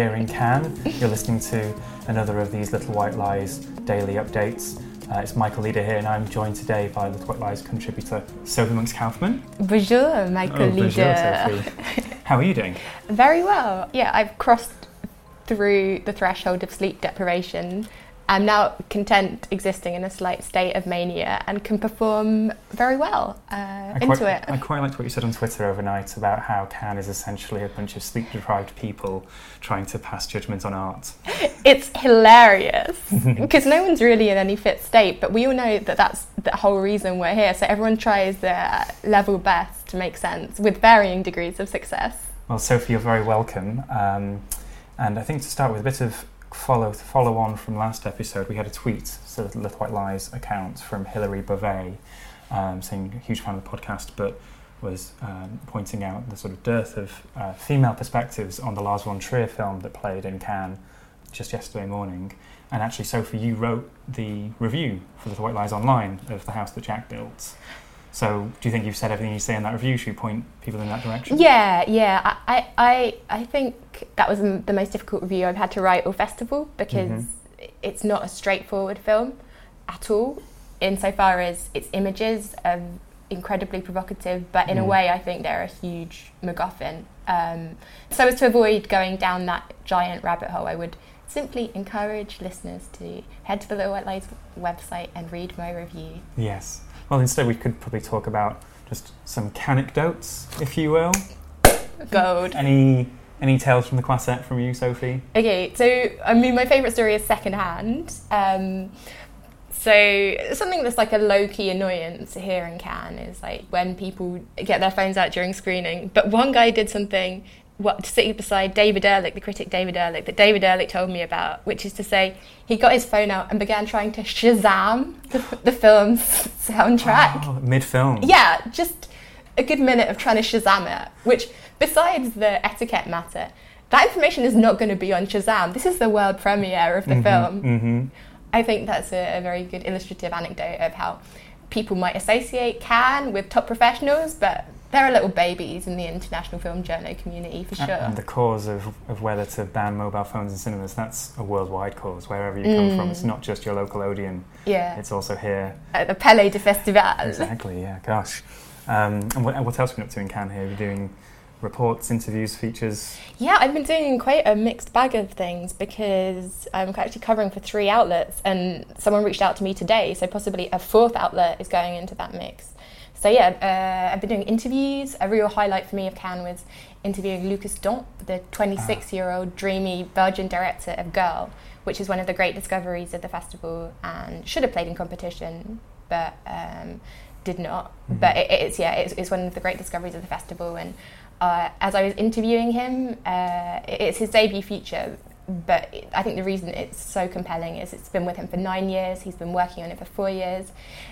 here in Cannes. You're listening to another of these Little White Lies daily updates. Uh, it's Michael Leader here, and I'm joined today by Little White Lies contributor Sophie Monks Kaufman. Bonjour, Michael Oh, bonjour, Leader. Sophie. How are you doing? Very well. Yeah, I've crossed through the threshold of sleep deprivation. I'm now content existing in a slight state of mania and can perform very well uh, into quite, it. I quite liked what you said on Twitter overnight about how Cannes is essentially a bunch of sleep deprived people trying to pass judgment on art. It's hilarious because no one's really in any fit state, but we all know that that's the whole reason we're here. So everyone tries their level best to make sense with varying degrees of success. Well, Sophie, you're very welcome. Um, and I think to start with a bit of follow follow on from last episode, we had a tweet, so the White Lies account from Hilary Beauvais, um, saying a huge fan of the podcast, but was um, pointing out the sort of dearth of uh, female perspectives on the Lars von Trier film that played in Cannes just yesterday morning. And actually, Sophie, you wrote the review for Little White Lies online of the house that Jack built. So, do you think you've said everything you say in that review? Should you point people in that direction? Yeah, yeah. I, I, I think that was the most difficult review I've had to write all festival because Mhm. it's not a straightforward film at all, insofar as its images are incredibly provocative, but in a Mm. way I think they're a huge MacGuffin. Um, so as to avoid going down that giant rabbit hole, I would simply encourage listeners to head to the Little White Lies website and read my review. Yes. Well, instead, we could probably talk about just some anecdotes, if you will. Gold. Any any tales from the quartet from you, Sophie? Okay, so I mean, my favourite story is secondhand. Um, so something that's like a low key annoyance here in Cannes is like when people get their phones out during screening. But one guy did something what sitting beside David Ehrlich, the critic David Ehrlich, that David Ehrlich told me about, which is to say he got his phone out and began trying to Shazam the, the film's soundtrack. Oh, Mid film. Yeah, just a good minute of trying to Shazam it, which, besides the etiquette matter, that information is not going to be on Shazam. This is the world premiere of the film. hmm I think that's a, a very good illustrative anecdote of how people might associate Cannes with top professionals, but they're little babies in the international film journo community for sure. And the cause of, of whether to ban mobile phones in cinemas, that's a worldwide cause, wherever you come from. It's not just your local Odeon, yeah, it's also here. at the Palais de Festival. Exactly, yeah, gosh. Um, and what, what else have you been up to in Cannes here? You're doing reports, interviews, features. Yeah, I've been doing quite a mixed bag of things because I'm actually covering for three outlets, and someone reached out to me today, so possibly a fourth outlet is going into that mix. So yeah, uh, I've been doing interviews. A real highlight for me of Cannes was interviewing Lukas Dhont, the 26-year-old dreamy Belgian director of Girl, which is one of the great discoveries of the festival and should have played in competition, but um, did not. But it, it's yeah, it's, it's one of the great discoveries of the festival. And uh, as I was interviewing him, uh, it's his debut feature. But I think the reason it's so compelling is it's been with him for nine years. He's been working on it for four years,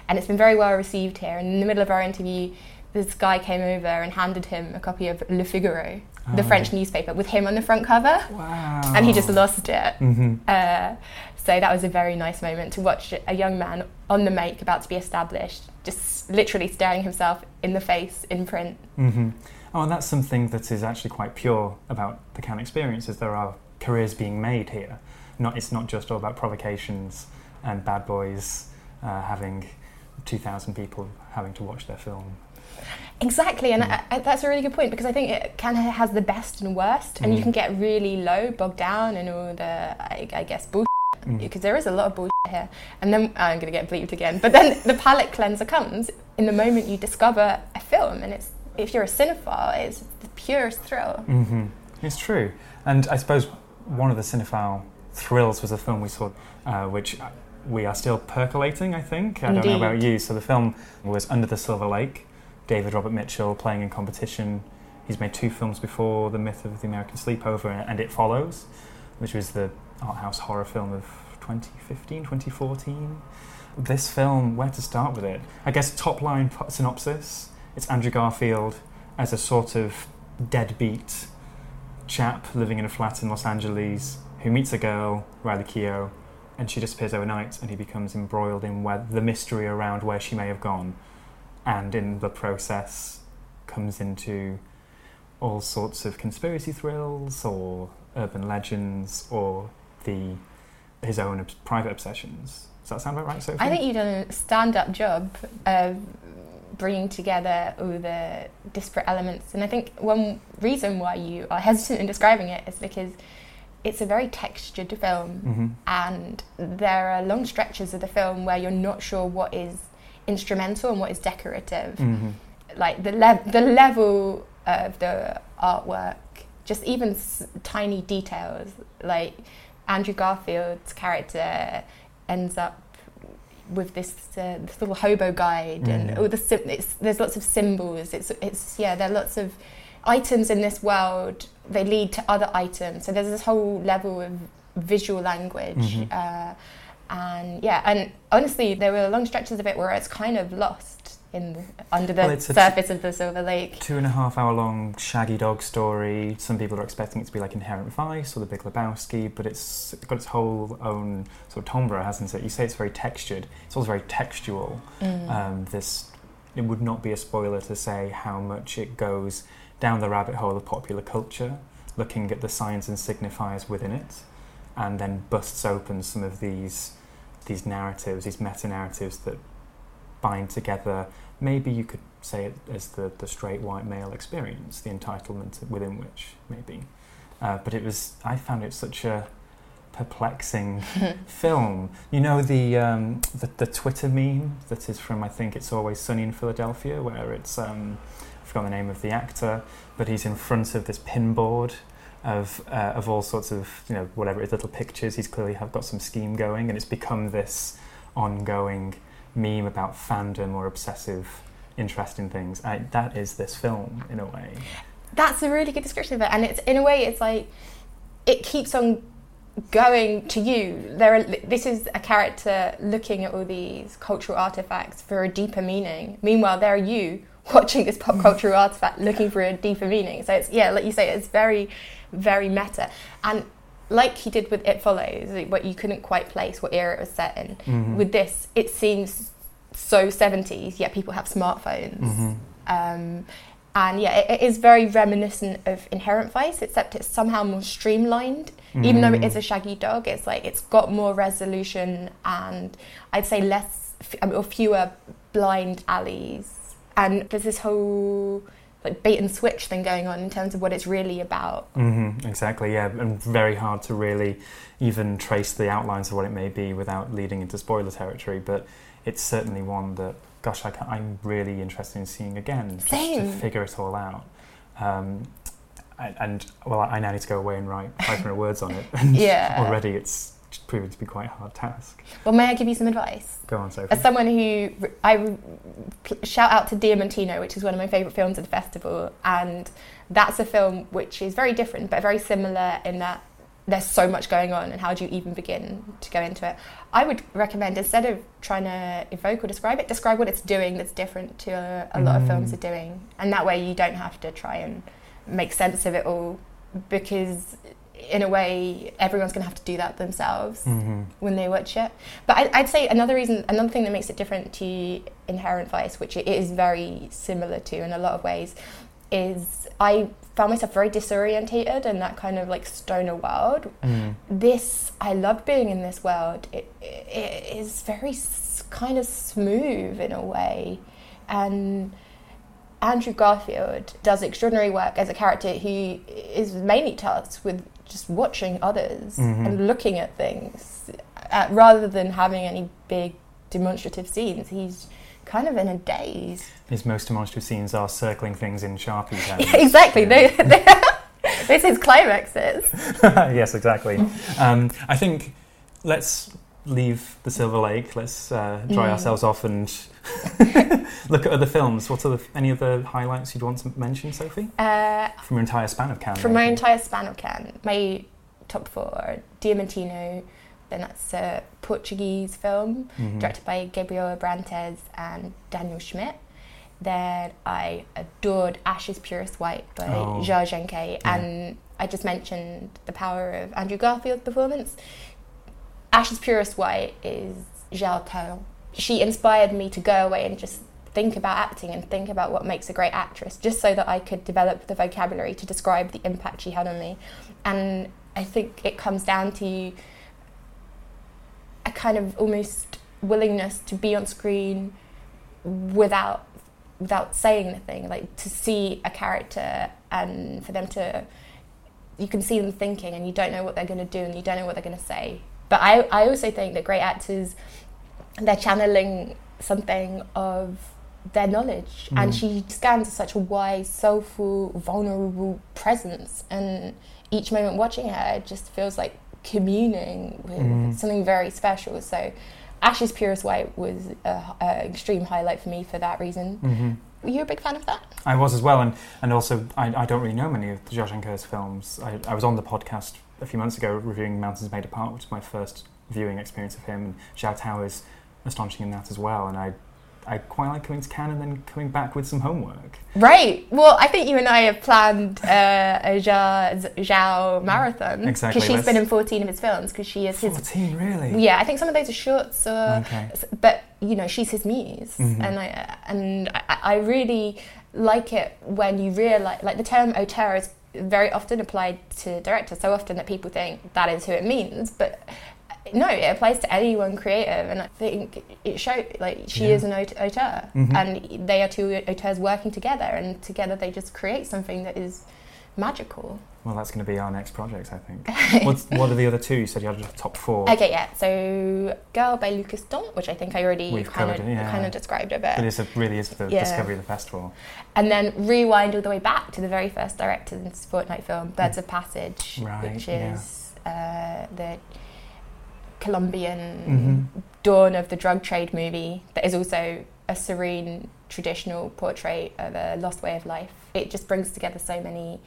and it's been very well received here. And in the middle of our interview, this guy came over and handed him a copy of Le Figaro, the Oh. French newspaper, with him on the front cover Wow. and he just lost it. hmm Uh, so that was a very nice moment to watch a young man on the make, about to be established, just literally staring himself in the face in print. hmm Oh, and that's something that is actually quite pure about the Cannes experience. Is there are careers being made here. Not it's not just all about provocations and bad boys uh, having two thousand people having to watch their film. Exactly, and I, I, that's a really good point because I think it kind of has the best and worst, and you Mm. can get really low, bogged down in all the, I, I guess, bullshit, Mm. because there is a lot of bullshit here. And then I'm going to get bleeped again, but then the palate cleanser comes in the moment you discover a film, and it's if you're a cinephile, it's the purest thrill. hmm It's true, and I suppose one of the cinephile thrills was a film we saw, uh, which we are still percolating. I think I don't know about you. So the film was Under the Silver Lake. David Robert Mitchell playing in competition. He's made two films before, The Myth of the American Sleepover and It Follows, which was the art house horror film of 2015, 2014. This film, where to start with it? I guess top line synopsis. It's Andrew Garfield as a sort of deadbeat chap living in a flat in Los Angeles who meets a girl, Riley Keough, and she disappears overnight, and he becomes embroiled in where, the mystery around where she may have gone, and in the process comes into all sorts of conspiracy thrills or urban legends or the his own private obsessions. Does that sound about right, Sophie? I think you've done a stand-up job of bringing together all the disparate elements, and I think one reason why you are hesitant in describing it is because it's a very textured film, Mhm. and there are long stretches of the film where you're not sure what is instrumental and what is decorative. Mhm. Like the le- the level of the artwork, just even s- tiny details, like Andrew Garfield's character ends up with this, uh, this little hobo guide and Mm. all the sim- it's, there's lots of symbols. It's it's yeah, there are lots of items in this world. They lead to other items. So there's this whole level of visual language. Mhm. Uh, and yeah, and honestly, there were long stretches of it where it's kind of lost in the, under the Well, surface of the Silver Lake. Two and a half hour long Shaggy Dog story. Some people are expecting it to be like Inherent Vice or The Big Lebowski, but it's got its whole own sort of timbre, hasn't it? You say it's very textured. It's also very textual. Mm. Um, this it would not be a spoiler to say how much it goes down the rabbit hole of popular culture, looking at the signs and signifiers within it, and then busts open some of these these narratives, these meta narratives that bind together. Maybe you could say it as the, the straight white male experience, the entitlement within which, maybe. Uh, but it was, I found it such a perplexing film. You know the, um, the the Twitter meme that is from I think it's always sunny in Philadelphia, where it's um, I forgot the name of the actor, but he's in front of this pinboard of uh, of all sorts of you know whatever it is, little pictures. He's clearly have got some scheme going, and it's become this ongoing meme about fandom or obsessive interest in things. I, that is this film in a way. That's a really good description of it, and it's in a way, it's like it keeps on going to you. There, are, this is a character looking at all these cultural artifacts for a deeper meaning. Meanwhile, there are you watching this pop cultural artifact looking for a deeper meaning. So it's yeah, like you say, it's very, very meta, and like he did with It Follows, what you couldn't quite place what era it was set in. Mhm. With this, it seems so 70s, yet people have smartphones. Mhm. Um, and yeah, it, it is very reminiscent of Inherent Vice, except it's somehow more streamlined. Even though it is a shaggy dog, it's like it's got more resolution and I'd say less f- or fewer blind alleys. And there's this whole like bait and switch thing going on in terms of what it's really about. hmm exactly, yeah, and very hard to really even trace the outlines of what it may be without leading into spoiler territory. But it's certainly one that, gosh, I can, I'm really interested in seeing again, just to figure it all out. Um, and, and well, I now need to go away and write 500 words on it. And Yeah. already it's proving to be quite a hard task. Well, may I give you some advice? Go on, Sophie. As someone who I shout out to Diamantino, which is one of my favourite films at the festival, and that's a film which is very different but very similar in that there's so much going on, and how do you even begin to go into it? I would recommend instead of trying to evoke or describe it, describe what it's doing that's different to a, a lot of films Mm. are doing, and that way you don't have to try and make sense of it all, because in a way everyone's going to have to do that themselves hmm when they watch it. But I, I'd say another reason, another thing that makes it different to Inherent Vice, which it is very similar to in a lot of ways, is I found myself very disorientated in that kind of like stoner world. This I loved being in this world. It, it is very s- kind of smooth in a way, and Andrew Garfield does extraordinary work as a character who is mainly tasked with just watching others and looking at things uh, rather than having any big demonstrative scenes. He's kind of in a daze. His most demonstrative scenes are circling things in Sharpie pens. exactly. Yeah. They, they, this is climaxes. yes, exactly. Um, I think let's leave the Silver Lake. Let's uh, dry Mm. ourselves off and look at other films. What other any other highlights you'd want to mention, Sophie, Uh, from your entire span of Cannes? from my entire span of Cannes, my top four are Diamantino, then that's a Portuguese film Mhm. directed by Gabriel Abrantes and Daniel Schmidt. Then I adored Ash Is Purest White by Oh. Jia Zhangke, Yeah. and I just mentioned the power of Andrew Garfield's performance. Ash Is Purest White is Zhao Tao. She inspired me to go away and just think about acting and think about what makes a great actress, just so that I could develop the vocabulary to describe the impact she had on me. And I think it comes down to a kind of almost willingness to be on screen without without saying anything, like to see a character and for them to you can see them thinking and you don't know what they're going to do and you don't know what they're going to say. But I, I also think that great actors, they're channeling something of their knowledge. And mm. she scans such a wise, soulful, vulnerable presence. And each moment watching her just feels like communing with mm. something very special. So Ash Is Purest White was an extreme highlight for me for that reason. Mm-hmm. Were you a big fan of that? I was as well, and, and also I, I don't really know many of Jia Zhangke's films. I, I was on the podcast a few months ago reviewing Mountains May Depart, which is my first viewing experience of him, and Zhao Tao is astonishing in that as well. And I I quite like coming to Cannes and then coming back with some homework. Right. Well, I think you and I have planned uh, a Zhao, Zhao marathon. Exactly, Because she's let's- been in 14 of his films, because she is his. Fourteen, really? Yeah, I think some of those are shorts, or, Okay. but you know, she's his muse, Mhm. and I and I, I really like it when you realize, like the term auteur is very often applied to directors, so often that people think that is who it means, but no, it applies to anyone creative, and I think it shows like she Yeah. is an aut- auteur, Mhm. and they are two auteurs working together, and together they just create something that is magical. Well, that's going to be our next project, I think. What's, what are the other two? You said you had a top four. Okay, yeah. So, Girl by Lukas Dhont, which I think I already We've kind of covered it, yeah. kind of described a bit. It is a, really is the Yeah. discovery of the festival. And then rewind all the way back to the very first directed and Fortnight film, Birds of Passage, Right, which yeah. is uh, the Colombian Mhm. dawn of the drug trade movie that is also a serene traditional portrait of a lost way of life. It just brings together so many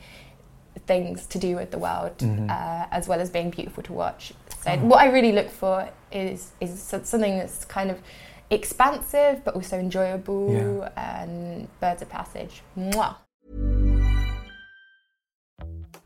things to do with the world, Mhm. uh, as well as being beautiful to watch. So Oh. what I really look for is is something that's kind of expansive but also enjoyable. Yeah. And Birds of Passage, Mwah.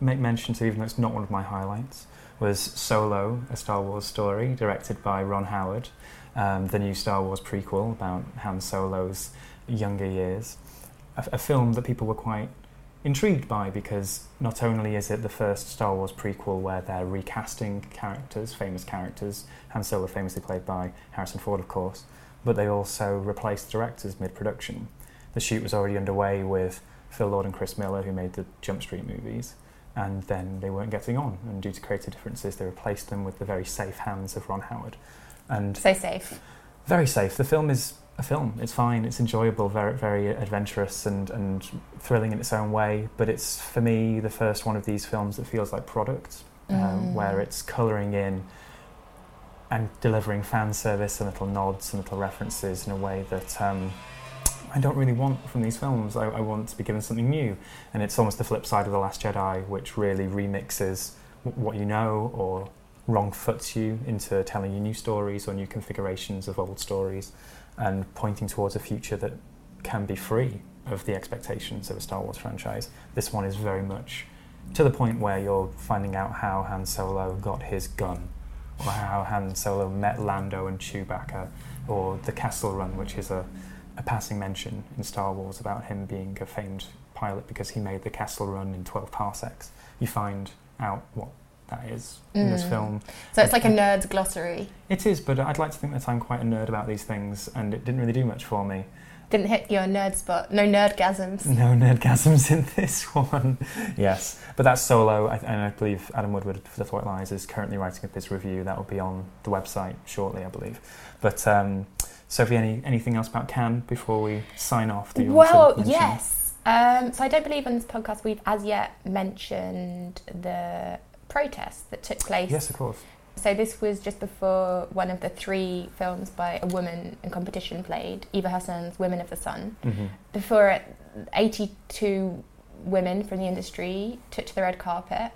make mention to, even though it's not one of my highlights, was Solo, a Star Wars story directed by Ron Howard, um, the new Star Wars prequel about Han Solo's younger years. A, a film that people were quite intrigued by because not only is it the first Star Wars prequel where they're recasting characters, famous characters, Han Solo famously played by Harrison Ford, of course, but they also replaced directors mid production. The shoot was already underway with Phil Lord and Chris Miller, who made the Jump Street movies, and then they weren't getting on. And due to creative differences, they replaced them with the very safe hands of Ron Howard. And So safe. very safe. The film is a film. It's fine. It's enjoyable. Very, very adventurous and, and thrilling in its own way. But it's for me the first one of these films that feels like product, um, where it's colouring in and delivering fan service and little nods and little references in a way that um, I don't really want from these films. I, I want to be given something new, and it's almost the flip side of the Last Jedi, which really remixes what you know or wrong foots you into telling you new stories or new configurations of old stories, and pointing towards a future that can be free of the expectations of a Star Wars franchise. This one is very much to the point where you're finding out how Han Solo got his gun, or how Han Solo met Lando and Chewbacca, or the Kessel Run, which is a, a passing mention in Star Wars about him being a famed pilot because he made the Kessel Run in 12 parsecs. You find out what that is in this film. So it's like a nerd's glossary. It is, but I'd like to think that I'm quite a nerd about these things, and it didn't really do much for me. Didn't hit your nerd spot. No nerdgasms. No nerdgasms in this one. yes, but that's solo, I, and I believe Adam Woodward for Little White Lies is currently writing up his review. That will be on the website shortly, I believe. But um, Sophie, any anything else about Cannes before we sign off? Do you want to Well, yes. Um, so I don't believe on this podcast we've as yet mentioned the protest that took place. Yes, of course. So this was just before one of the three films by a woman in competition played, Eva Husson's Women of the Sun. hmm Before it, 82 women from the industry took to the red carpet.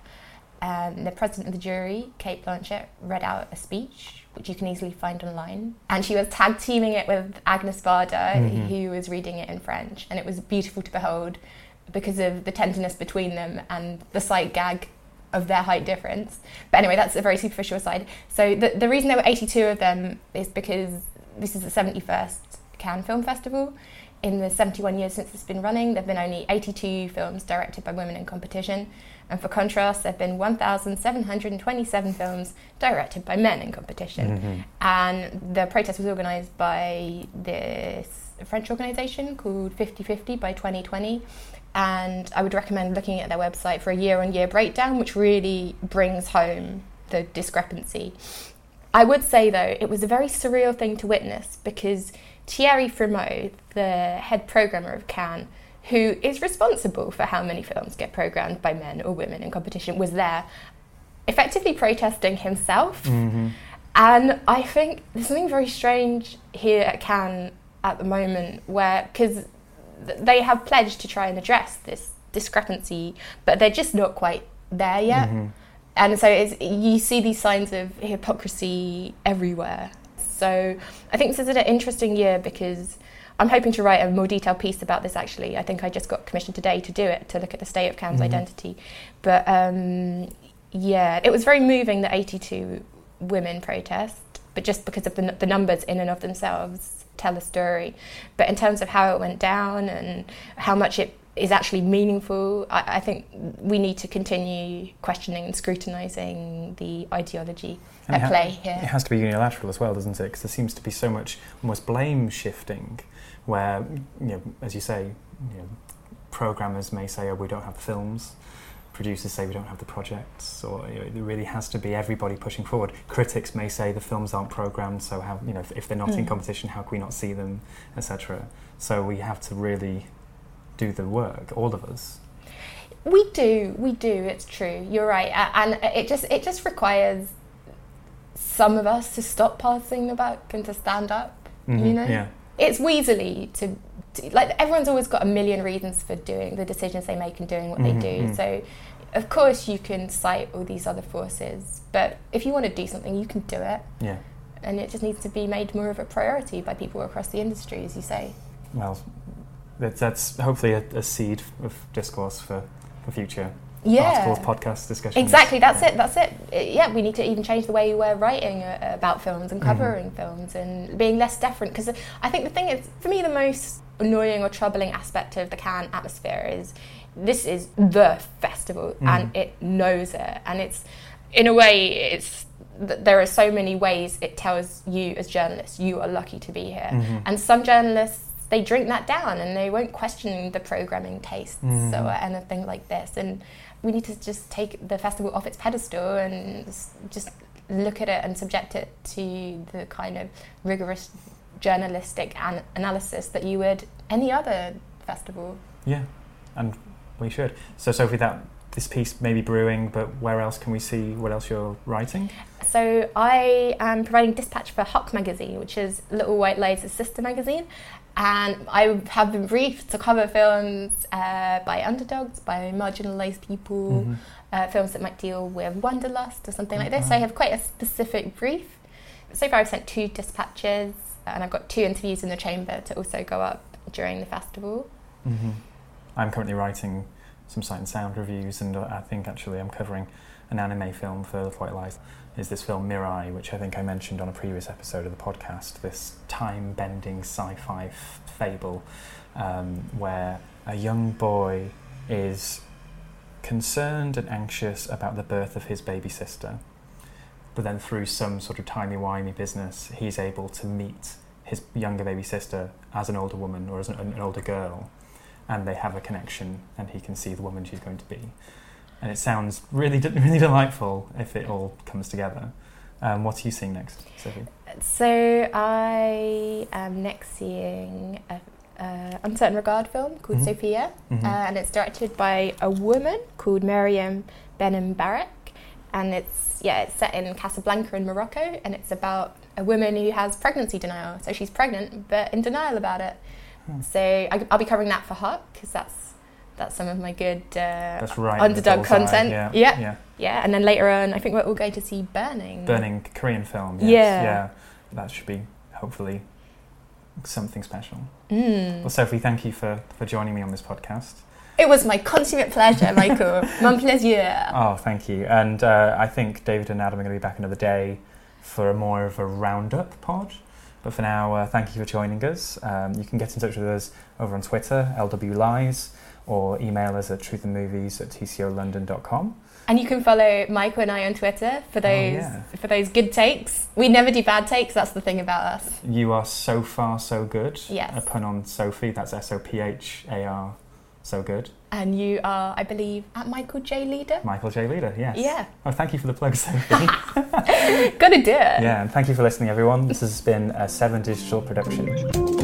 And the president of the jury, Cate Blanchett, read out a speech, which you can easily find online. And she was tag teaming it with Agnes Varda, Mhm. who was reading it in French. And it was beautiful to behold because of the tenderness between them and the sight gag of their height difference. But anyway, that's a very superficial side. So the, the reason there were 82 of them is because this is the 71st Cannes Film Festival. In the 71 years since it's been running, there have been only 82 films directed by women in competition. And for contrast, there have been 1,727 films directed by men in competition. Mm-hmm. And the protest was organised by this French organisation called 5050 by 2020. And I would recommend looking at their website for a year on year breakdown, which really brings home the discrepancy. I would say, though, it was a very surreal thing to witness because Thierry Frémaux, the head programmer of Cannes, who is responsible for how many films get programmed by men or women in competition, was there effectively protesting himself. Mm-hmm. And I think there's something very strange here at Cannes at the moment where, because they have pledged to try and address this discrepancy, but they're just not quite there yet. Mm-hmm. And so it's, you see these signs of hypocrisy everywhere. So I think this is an interesting year because I'm hoping to write a more detailed piece about this actually. I think I just got commissioned today to do it, to look at the state of Cannes' Mhm. identity. But um, yeah, it was very moving that 82 women protest, but just because of the, n- the numbers in and of themselves tell a story. But in terms of how it went down and how much it is actually meaningful, I, I think we need to continue questioning and scrutinising the ideology And at ha- play It has to be unilateral as well, doesn't it? Because there seems to be so much almost blame shifting, where you know, as you say, you know, programmers may say, "Oh, we don't have the films." Producers say we don't have the projects, or you know, it really has to be everybody pushing forward. Critics may say the films aren't programmed, so how you know if, if they're not in Mm. competition, how can we not see them, etc. So we have to really do the work, all of us. We do, we do. It's true. You're right, and it just it just requires some of us to stop passing the buck and to stand up. Mhm, You know, yeah. it's Weasley to, to like everyone's always got a million reasons for doing the decisions they make and doing what Mhm, they do. mhm. So, of course, you can cite all these other forces, but if you want to do something, you can do it, Yeah. and it just needs to be made more of a priority by people across the industry, as you say. Well, that's, that's hopefully a, a seed of discourse for, for future Yeah. articles, podcasts, discussions. Exactly, that's Yeah. it. That's it. Uh, Yeah, we need to even change the way we're writing uh, about films and covering films and being less deferent. Because I think the thing is, for me, the most annoying or troubling aspect of the Cannes atmosphere is this is the festival and it knows it, and it's in a way it's. There are so many ways it tells you as journalists you are lucky to be here, and some journalists they drink that down and they won't question the programming tastes mm. or anything like this. And we need to just take the festival off its pedestal and just look at it and subject it to the kind of rigorous journalistic an- analysis that you would any other festival. Yeah, and we should. So, Sophie, that this piece may be brewing, but where else can we see what else you're writing? So I am providing dispatch for Huck magazine, which is Little White Lies' sister magazine, and I have been briefed to cover films uh, by underdogs, by marginalised people, uh, films that might deal with wanderlust or something like this. So I have quite a specific brief. So far, I've sent two dispatches, and I've got two interviews in the chamber to also go up during the festival. hmm I'm currently writing some sight and sound reviews, and I think actually I'm covering an anime film for Little White Lies. Is this film Mirai, which I think I mentioned on a previous episode of the podcast? This time-bending sci-fi f- fable um, where a young boy is concerned and anxious about the birth of his baby sister, but then through some sort of timey-wimey business, he's able to meet his younger baby sister as an older woman or as an, an older girl, and they have a connection, and he can see the woman she's going to be. And it sounds really, really delightful if it all comes together. Um, what are you seeing next, Sophie? So I am next seeing a, a Un Certain Regard film called Mhm. Sophia, Mhm. uh, and it's directed by a woman called Miriam Benem Barak, and it's yeah it's set in Casablanca in Morocco, and it's about a woman who has pregnancy denial. So she's pregnant but in denial about it. Hmm. So I, I'll be covering that for Huck because that's that's some of my good uh, right. underdog content. Yeah, yeah, yeah. yeah, and then later on, I think we're all going to see Burning. Burning Korean film. Yes. Yeah. Yeah. That should be hopefully something special. Mm. Well, Sophie, thank you for, for joining me on this podcast. It was my consummate pleasure, Michael. Mon plaisir. Oh, thank you. And uh, I think David and Adam are going to be back another day for a more of a roundup pod. But for now, uh, thank you for joining us. Um, you can get in touch with us over on Twitter, LW Lies, or email us at truthandmovies at tcolondon.com. And you can follow Michael and I on Twitter for oh, those Oh, yeah. for those good takes. We never do bad takes. That's the thing about us. You are so far so good. Yes. A pun on Sophie, that's S O P H A R, so good. And you are, I believe, at Michael J Leader. Michael J. Leader, yes. Yeah. Oh, thank you for the plug, Sophie. Gotta do it. yeah, and thank you for listening, everyone. This has been a Seven Digital production.